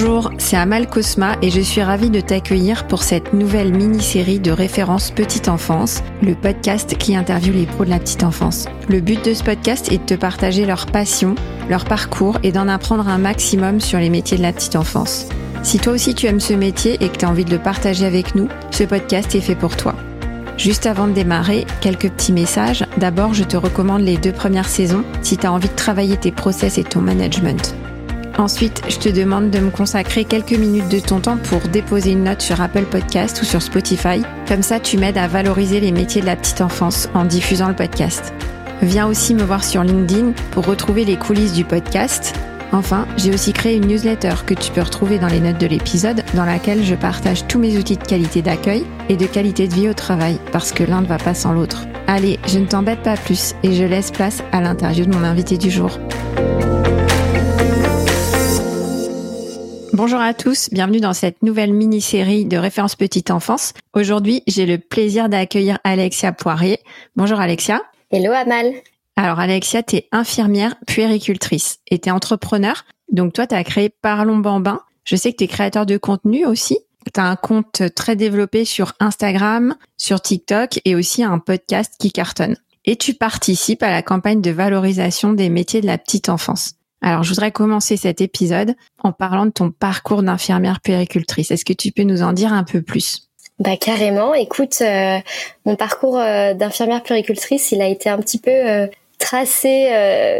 Bonjour, c'est Amal Cosma et je suis ravie de t'accueillir pour cette nouvelle mini-série de références petite enfance, le podcast qui interviewe les pros de la petite enfance. Le but de ce podcast est de te partager leur passion, leur parcours et d'en apprendre un maximum sur les métiers de la petite enfance. Si toi aussi tu aimes ce métier et que tu as envie de le partager avec nous, ce podcast est fait pour toi. Juste avant de démarrer, quelques petits messages. D'abord, je te recommande les deux premières saisons si tu as envie de travailler tes process et ton management. Ensuite, je te demande de me consacrer quelques minutes de ton temps pour déposer une note sur Apple Podcast ou sur Spotify. Comme ça, tu m'aides à valoriser les métiers de la petite enfance en diffusant le podcast. Viens aussi me voir sur LinkedIn pour retrouver les coulisses du podcast Enfin, j'ai aussi créé une newsletter que tu peux retrouver dans les notes de l'épisode, dans laquelle je partage tous mes outils de qualité d'accueil et de qualité de vie au travail, parce que l'un ne va pas sans l'autre. Allez, je ne t'embête pas plus et je laisse place à l'interview de mon invité du jour. Bonjour à tous, bienvenue dans cette nouvelle mini-série de références petite enfance. Aujourd'hui, j'ai le plaisir d'accueillir Alexia Poirier. Bonjour Alexia. Hello Amal. Alors Alexia, tu es infirmière puéricultrice et tu es entrepreneur. Donc toi, tu as créé Parlons Bambin. Je sais que tu es créateur de contenu aussi. Tu as un compte très développé sur Instagram, sur TikTok et aussi un podcast qui cartonne. Et tu participes à la campagne de valorisation des métiers de la petite enfance. Alors, je voudrais commencer cet épisode en parlant de ton parcours d'infirmière puéricultrice. Est-ce que tu peux nous en dire un peu plus? Bah carrément. Écoute, euh, mon parcours euh, d'infirmière puéricultrice, il a été un petit peu euh, tracé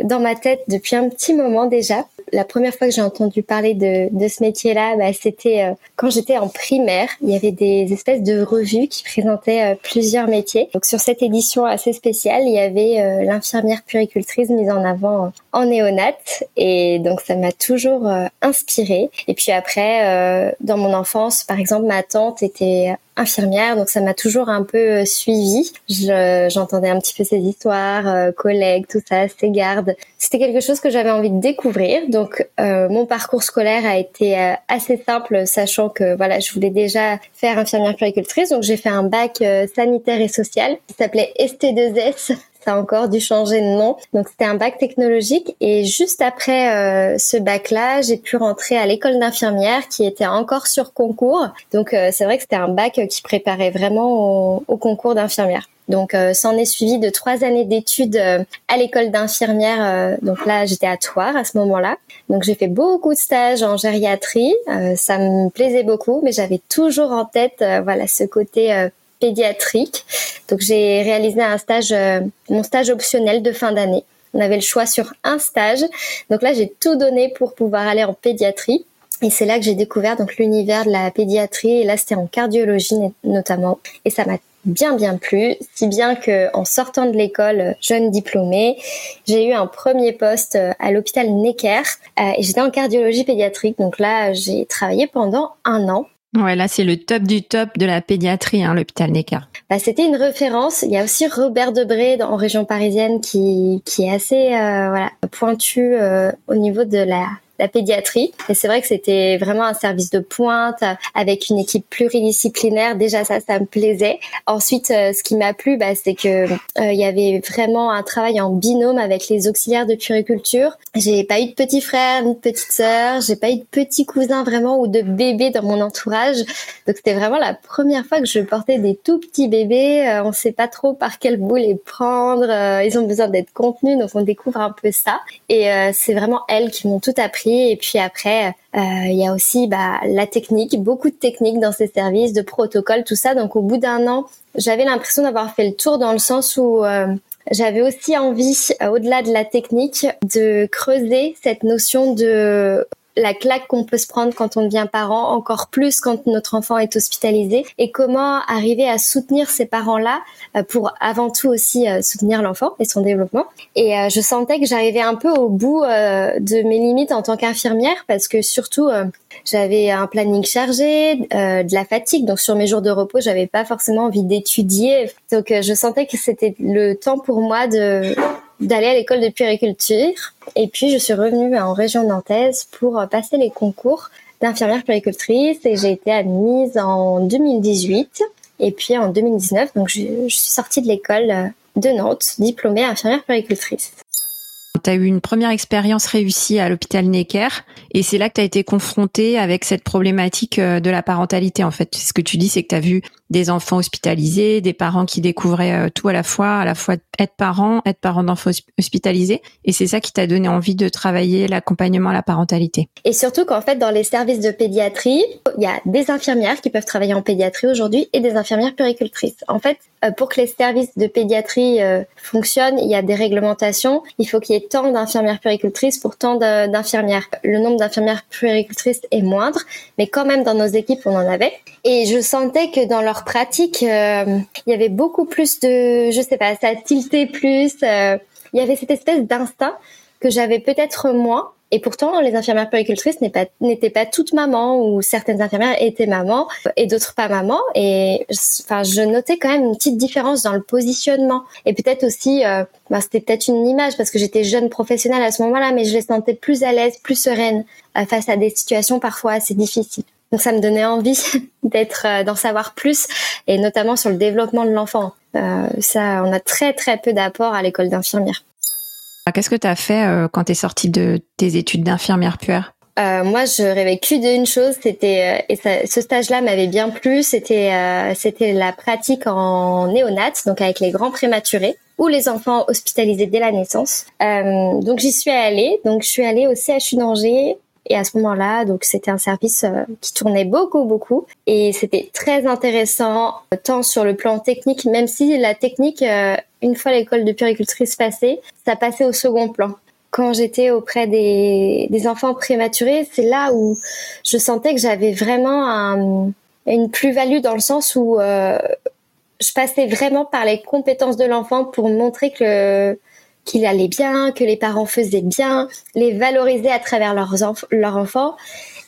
dans ma tête depuis un petit moment déjà. La première fois que j'ai entendu parler de, de ce métier-là, bah, c'était euh, quand j'étais en primaire. Il y avait des espèces de revues qui présentaient euh, plusieurs métiers. Donc sur cette édition assez spéciale, il y avait l'infirmière puricultrice mise en avant en néonat. Et donc ça m'a toujours inspirée. Et puis après, dans mon enfance, par exemple, ma tante était infirmière, donc ça m'a toujours un peu euh, suivi. J'entendais un petit peu ces histoires, euh, collègues, tout ça, ces gardes. C'était quelque chose que j'avais envie de découvrir. Donc euh, mon parcours scolaire a été assez simple, sachant que voilà, je voulais déjà faire infirmière puéricultrice, donc j'ai fait un bac sanitaire et social qui s'appelait ST2S ça a encore dû changer de nom. Donc c'était un bac technologique et juste après euh, ce bac-là, j'ai pu rentrer à l'école d'infirmière qui était encore sur concours. Donc euh, c'est vrai que c'était un bac qui préparait vraiment au, concours d'infirmière. Donc, euh, s'en est suivi de trois années d'études à l'école d'infirmière. donc là, j'étais à Toire à ce moment-là. Donc, j'ai fait beaucoup de stages en gériatrie. ça me plaisait beaucoup, mais j'avais toujours en tête, voilà, ce côté pédiatrique. Donc j'ai réalisé un stage, euh, mon stage optionnel de fin d'année. On avait le choix sur un stage. Donc là, j'ai tout donné pour pouvoir aller en pédiatrie. Et c'est là que j'ai découvert donc l'univers de la pédiatrie. Et là, c'était en cardiologie notamment. Et ça m'a bien bien plu, si bien que en sortant de l'école jeune diplômée, j'ai eu un premier poste euh, à l'hôpital Necker euh, j'étais en cardiologie pédiatrique. Donc là, j'ai travaillé pendant un an Ouais, là, c'est le top du top de la pédiatrie, hein, l'hôpital Necker. Bah, c'était une référence. Il y a aussi Robert Debré en région parisienne qui, est assez euh, pointu euh, au niveau de la la pédiatrie. Et c'est vrai que c'était vraiment un service de pointe avec une équipe pluridisciplinaire. Déjà ça, ça me plaisait. Ensuite, euh, ce qui m'a plu, bah, c'est que euh, il y avait vraiment un travail en binôme avec les auxiliaires de puriculture. J'ai pas eu de petit frère ni de petite sœur. J'ai pas eu de petit cousin vraiment ou de bébé dans mon entourage. Donc c'était vraiment la première fois que je portais des tout petits bébés. Euh, on sait pas trop par quel bout les prendre. ils ont besoin d'être contenus, donc on découvre un peu ça. Et c'est vraiment elles qui m'ont tout appris et puis après, euh, il y a aussi bah, la technique, beaucoup de techniques dans ces services, de protocoles, tout ça. Donc au bout d'un an, j'avais l'impression d'avoir fait le tour dans le sens où euh, j'avais aussi envie, euh, au-delà de la technique, de creuser cette notion de la claque qu'on peut se prendre quand on devient parent, encore plus quand notre enfant est hospitalisé, et comment arriver à soutenir ces parents-là euh, pour avant tout aussi euh, soutenir l'enfant et son développement. Et euh, je sentais que j'arrivais un peu au bout de mes limites en tant qu'infirmière parce que surtout j'avais un planning chargé, de la fatigue, donc sur mes jours de repos j'avais pas forcément envie d'étudier, donc je sentais que c'était le temps pour moi de d'aller à l'école de puériculture. Et puis, je suis revenue en région nantaise pour passer les concours d'infirmière puéricultrice et j'ai été admise en 2018 et puis en 2019. Donc, je, suis sortie de l'école de Nantes, diplômée infirmière puéricultrice. Tu as eu une première expérience réussie à l'hôpital Necker et c'est là que tu as été confronté avec cette problématique euh, de la parentalité en fait. Ce que tu dis c'est que tu as vu des enfants hospitalisés, des parents qui découvraient euh, tout à la fois, à la fois être parent, être parent d'enfants hospitalisés et c'est ça qui t'a donné envie de travailler l'accompagnement à la parentalité. Et surtout qu'en fait dans les services de pédiatrie, il y a des infirmières qui peuvent travailler en pédiatrie aujourd'hui et des infirmières puricultrices. En fait, euh, pour que les services de pédiatrie fonctionnent, il y a des réglementations, il faut qu'il y ait tant d'infirmières puricultrices pour tant d'infirmières. Le nombre d'infirmières puricultrices est moindre, mais quand même dans nos équipes, on en avait. Et je sentais que dans leur pratique, euh, il y avait beaucoup plus de, je sais pas, ça tiltait plus. Euh, il y avait cette espèce d'instinct que j'avais peut-être moins et pourtant, les infirmières péricultrices n'étaient pas, toutes mamans ou certaines infirmières étaient mamans et d'autres pas mamans. Et enfin, je notais quand même une petite différence dans le positionnement. Et peut-être aussi, euh, bah, c'était peut-être une image parce que j'étais jeune professionnelle à ce moment-là, mais je les sentais plus à l'aise, plus sereines euh, face à des situations parfois assez difficiles. Donc ça me donnait envie d'être, euh, d'en savoir plus, et notamment sur le développement de l'enfant. ça, on a très très peu d'apports à l'école d'infirmière. Qu'est-ce que tu as fait euh, quand tu es sortie de tes études d'infirmière puère euh, moi, je rêvais que d'une chose, c'était euh, et ce stage-là m'avait bien plu. C'était c'était la pratique en néonat, donc avec les grands prématurés ou les enfants hospitalisés dès la naissance. donc j'y suis allée. Donc je suis allée au CHU d'Angers et à ce moment-là, donc c'était un service qui tournait beaucoup, beaucoup. Et c'était très intéressant, tant sur le plan technique, même si la technique, une fois l'école de puricultrice passée, ça passait au second plan. Quand j'étais auprès des, enfants prématurés, c'est là où je sentais que j'avais vraiment un, une plus-value dans le sens où euh, je passais vraiment par les compétences de l'enfant pour montrer que qu'il allait bien, que les parents faisaient bien, les valoriser à travers leurs, leurs enfants.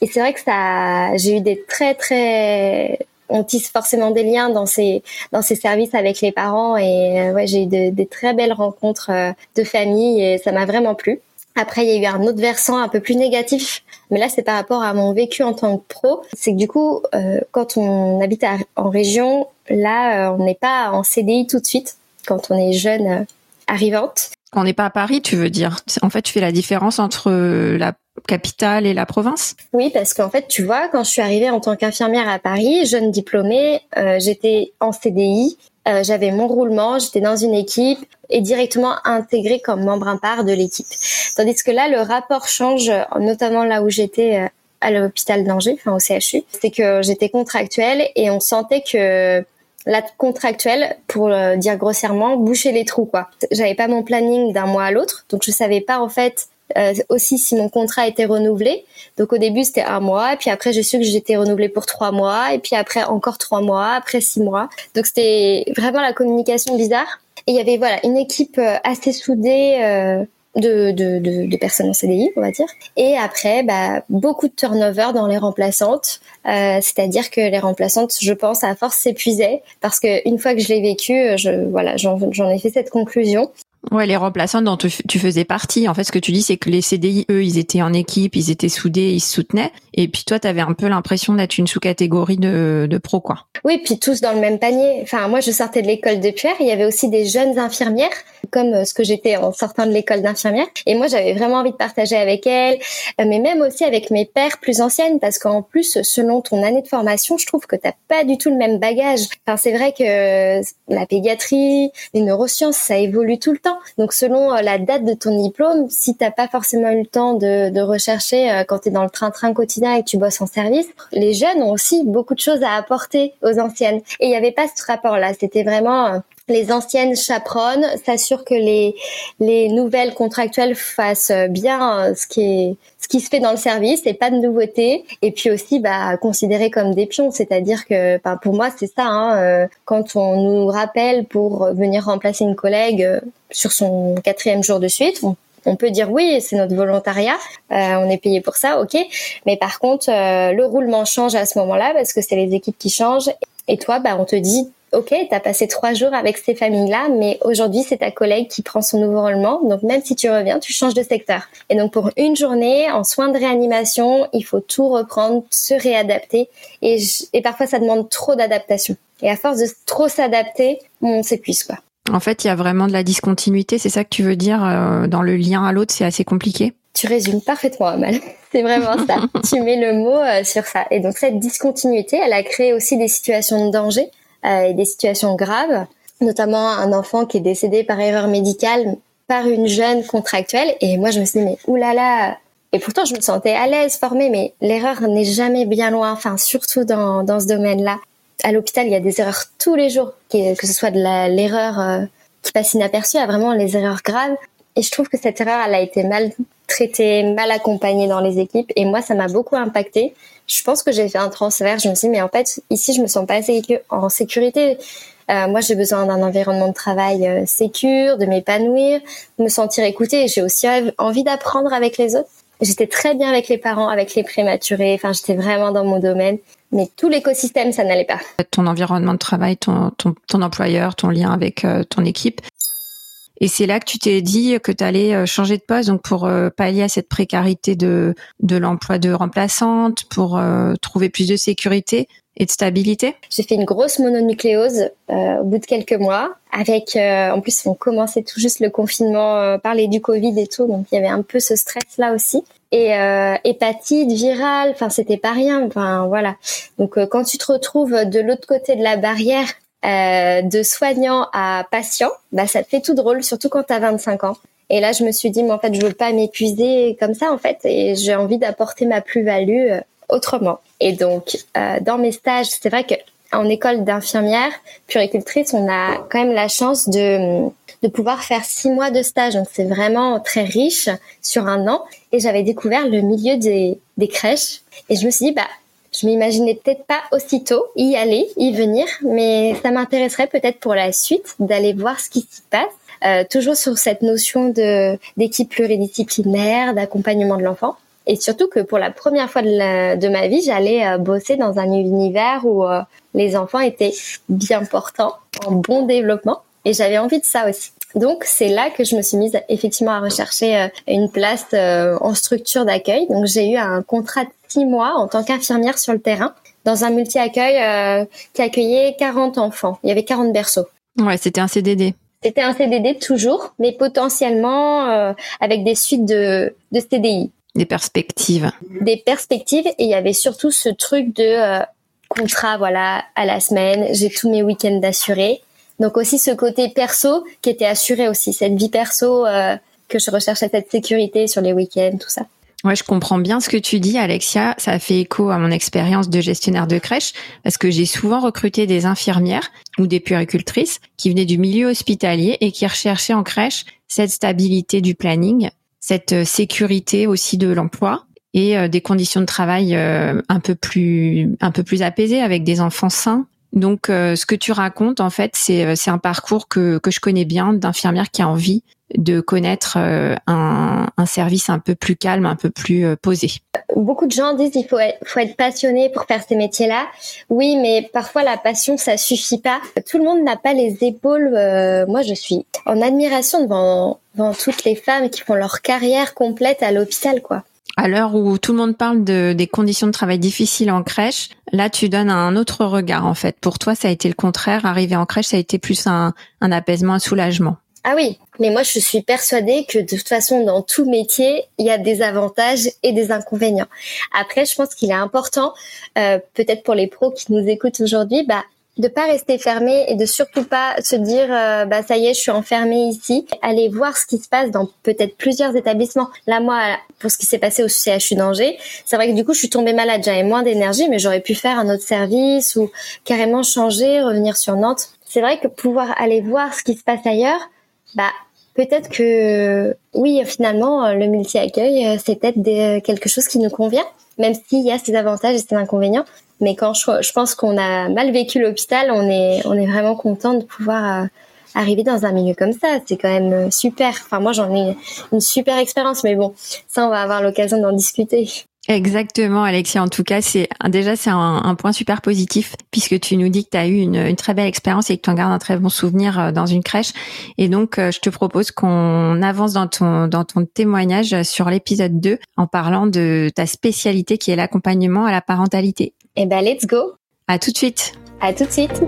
Et c'est vrai que ça, j'ai eu des très très, on tisse forcément des liens dans ces dans ces services avec les parents et euh, ouais, j'ai eu des très belles rencontres euh, de famille et ça m'a vraiment plu. Après, il y a eu un autre versant un peu plus négatif, mais là, c'est par rapport à mon vécu en tant que pro. C'est que du coup, euh, quand on habite en région, là, on n'est pas en CDI tout de suite quand on est jeune arrivante. Quand on n'est pas à Paris, tu veux dire? En fait, tu fais la différence entre la capitale et la province Oui, parce qu'en fait, tu vois, quand je suis arrivée en tant qu'infirmière à Paris, jeune diplômée, euh, j'étais en CDI, euh, j'avais mon roulement, j'étais dans une équipe et directement intégrée comme membre part de l'équipe. Tandis que là, le rapport change, notamment là où j'étais euh, à l'hôpital d'Angers, au CHU, c'est que j'étais contractuelle et on sentait que la contractuelle, pour dire grossièrement, boucher les trous quoi. J'avais pas mon planning d'un mois à l'autre, donc je savais pas en fait euh, aussi si mon contrat était renouvelé. Donc au début c'était un mois, et puis après j'ai su que j'étais renouvelée pour trois mois, et puis après encore trois mois, après six mois. Donc c'était vraiment la communication bizarre. Et il y avait voilà une équipe euh, assez soudée. Euh, de, de, de, de, personnes en CDI, on va dire. Et après, bah, beaucoup de turnover dans les remplaçantes. Euh, C'est-à-dire que les remplaçantes, je pense, à force s'épuisaient parce que une fois que je l'ai vécu, je, voilà, j'en ai fait cette conclusion. Ouais, les remplaçants dont tu faisais partie. En fait, ce que tu dis, c'est que les CDI, eux, ils étaient en équipe, ils étaient soudés, ils se soutenaient. Et puis toi, tu avais un peu l'impression d'être une sous-catégorie de, de pro, quoi. Oui, puis tous dans le même panier. Enfin, moi, je sortais de l'école de Pierre. Il y avait aussi des jeunes infirmières, comme euh, ce que j'étais en sortant de l'école d'infirmière. Et moi, j'avais vraiment envie de partager avec elles, euh, mais même aussi avec mes pères plus anciennes, parce qu'en plus, selon ton année de formation, je trouve que t'as pas du tout le même bagage. Enfin, c'est vrai que la pédiatrie, les neurosciences, ça évolue tout le temps. Donc, selon euh, la date de ton diplôme, si t'as pas forcément eu le temps de, rechercher quand tu es dans le train-train quotidien et que tu bosses en service, les jeunes ont aussi beaucoup de choses à apporter aux anciennes. Et il n'y avait pas ce rapport-là. C'était vraiment les anciennes chaperonnes s'assurent que les les nouvelles contractuelles fassent bien euh, ce qui est qui se fait dans le service et pas de nouveautés et puis aussi bah considérés comme des pions c'est-à-dire que bah, pour moi c'est ça hein, euh, quand on nous rappelle pour venir remplacer une collègue euh, sur son quatrième jour de suite on, peut dire oui, c'est notre volontariat, on est payé pour ça, ok. Mais par contre, le roulement change à ce moment-là parce que c'est les équipes qui changent. Et toi, bah, on te dit ok, tu as passé trois jours avec ces familles-là, mais aujourd'hui, c'est ta collègue qui prend son nouveau rôlement. Donc, même si tu reviens, tu changes de secteur. Et donc, pour une journée, en soins de réanimation, il faut tout reprendre, se réadapter. Et, et parfois, ça demande trop d'adaptation. Et à force de trop s'adapter, on s'épuise, quoi. En fait, il y a vraiment de la discontinuité, c'est ça que tu veux dire euh, dans le lien à l'autre, c'est assez compliqué. Tu résumes parfaitement, Amal. C'est vraiment ça. tu mets le mot euh, sur ça. Et donc cette discontinuité, elle a créé aussi des situations de danger et des situations graves, notamment un enfant qui est décédé par erreur médicale par une jeune contractuelle. Et moi, je me suis dit, mais oulala. Et pourtant, je me sentais à l'aise, formée, mais l'erreur n'est jamais bien loin. Enfin, surtout dans, dans ce domaine-là. À l'hôpital, il y a des erreurs tous les jours, que ce soit de l'erreur euh, qui passe inaperçue à vraiment les erreurs graves. Et je trouve que cette erreur, elle a été mal traité, mal accompagné dans les équipes. Et moi, ça m'a beaucoup impacté. Je pense que j'ai fait un transfert. Je me suis dit, mais en fait, ici, je me sens pas assez en sécurité. Euh, moi, j'ai besoin d'un environnement de travail euh, de m'épanouir, de me sentir écoutée. J'ai aussi envie d'apprendre avec les autres. J'étais très bien avec les parents, avec les prématurés. Enfin, j'étais vraiment dans mon domaine. Mais tout l'écosystème, ça n'allait pas. Ton environnement de travail, ton, ton, ton employeur, ton lien avec euh, ton équipe, et c'est là que tu t'es dit que tu allais euh, changer de poste, donc pour euh, pallier à cette précarité de, de l'emploi de remplaçante, pour euh, trouver plus de sécurité et de stabilité? J'ai fait une grosse mononucléose au bout de quelques mois. Avec, en plus, on commençait tout juste le confinement, parler du Covid et tout, donc il y avait un peu ce stress là aussi. Et hépatite virale, enfin c'était pas rien, enfin voilà. Donc quand tu te retrouves de l'autre côté de la barrière euh, de soignant à patient, bah ça te fait tout drôle, surtout quand tu as 25 ans. Et là, je me suis dit, mais en fait, je veux pas m'épuiser comme ça, en fait, et j'ai envie d'apporter ma plus-value euh, autrement. Et donc, euh, dans mes stages, c'est vrai que en école d'infirmière, puricultrice, on a quand même la chance de, de pouvoir faire six mois de stage. Donc, c'est vraiment très riche sur un an. Et j'avais découvert le milieu des, des crèches. Et je me suis dit, bah, je m'imaginais peut-être pas aussitôt y aller, y venir, mais ça m'intéresserait peut-être pour la suite d'aller voir ce qui s'y passe. Euh, toujours sur cette notion de d'équipe pluridisciplinaire, d'accompagnement de l'enfant. Et surtout que pour la première fois de, ma vie, j'allais euh, bosser dans un univers où euh, les enfants étaient bien portants, en bon développement. Et j'avais envie de ça aussi. Donc c'est là que je me suis mise effectivement à rechercher euh, une place euh, en structure d'accueil. Donc j'ai eu un contrat de six mois en tant qu'infirmière sur le terrain dans un multi-accueil euh, qui accueillait 40 enfants. Il y avait 40 berceaux. Ouais, c'était un CDD. C'était un CDD toujours, mais potentiellement avec des suites de, de CDI. Des perspectives. Des perspectives et il y avait surtout ce truc de contrat voilà à la semaine. J'ai tous mes week-ends assurés donc aussi ce côté perso qui était assuré aussi, cette vie perso euh, que je recherchais, cette sécurité sur les week-ends, tout ça. Ouais, je comprends bien ce que tu dis, Alexia. Ça fait écho à mon expérience de gestionnaire de crèche, parce que j'ai souvent recruté des infirmières ou des puéricultrices qui venaient du milieu hospitalier et qui recherchaient en crèche cette stabilité du planning, cette euh, sécurité aussi de l'emploi et euh, des conditions de travail un peu plus un peu plus apaisées avec des enfants sains donc, euh, ce que tu racontes, en fait, c'est euh, c'est un parcours que que je connais bien d'infirmière qui a envie de connaître euh, un, un, service un peu plus calme, un peu plus posé. Beaucoup de gens disent il faut être, faut être passionné pour faire ces métiers-là. Oui, mais parfois la passion ça suffit pas. Tout le monde n'a pas les épaules. moi, je suis en admiration devant, devant toutes les femmes qui font leur carrière complète à l'hôpital, quoi. À l'heure où tout le monde parle de, des conditions de travail difficiles en crèche, là tu donnes un autre regard en fait. Pour toi, ça a été le contraire. Arriver en crèche, ça a été plus un, apaisement, un soulagement. Ah oui, mais moi je suis persuadée que de toute façon dans tout métier il y a des avantages et des inconvénients. Après, je pense qu'il est important, euh, peut-être pour les pros qui nous écoutent aujourd'hui, bah de pas rester fermé et de surtout pas se dire euh, bah ça y est je suis enfermé ici. Aller voir ce qui se passe dans peut-être plusieurs établissements. Là moi pour ce qui s'est passé au CHU d'Angers c'est vrai que du coup je suis tombée malade. J'avais moins d'énergie mais j'aurais pu faire un autre service ou carrément changer revenir sur Nantes. C'est vrai que pouvoir aller voir ce qui se passe ailleurs bah peut-être que oui finalement le multi-accueil euh, c'est peut-être quelque chose qui nous convient même s'il y a ses avantages et ses inconvénients mais quand je, pense qu'on a mal vécu l'hôpital, on est, on est vraiment content de pouvoir euh, arriver dans un milieu comme ça. C'est quand même euh, super. Enfin, moi, j'en ai une super expérience, mais bon, ça, on va avoir l'occasion d'en discuter. Exactement, Alexia. En tout cas, c'est déjà c'est un, point super positif puisque tu nous dis que tu as eu une, une, très belle expérience et que tu en gardes un très bon souvenir euh, dans une crèche. Et donc, je te propose qu'on avance dans ton dans ton témoignage sur l'épisode 2 en parlant de ta spécialité qui est l'accompagnement à la parentalité. Eh ben, let's go. À tout de suite. À tout de suite.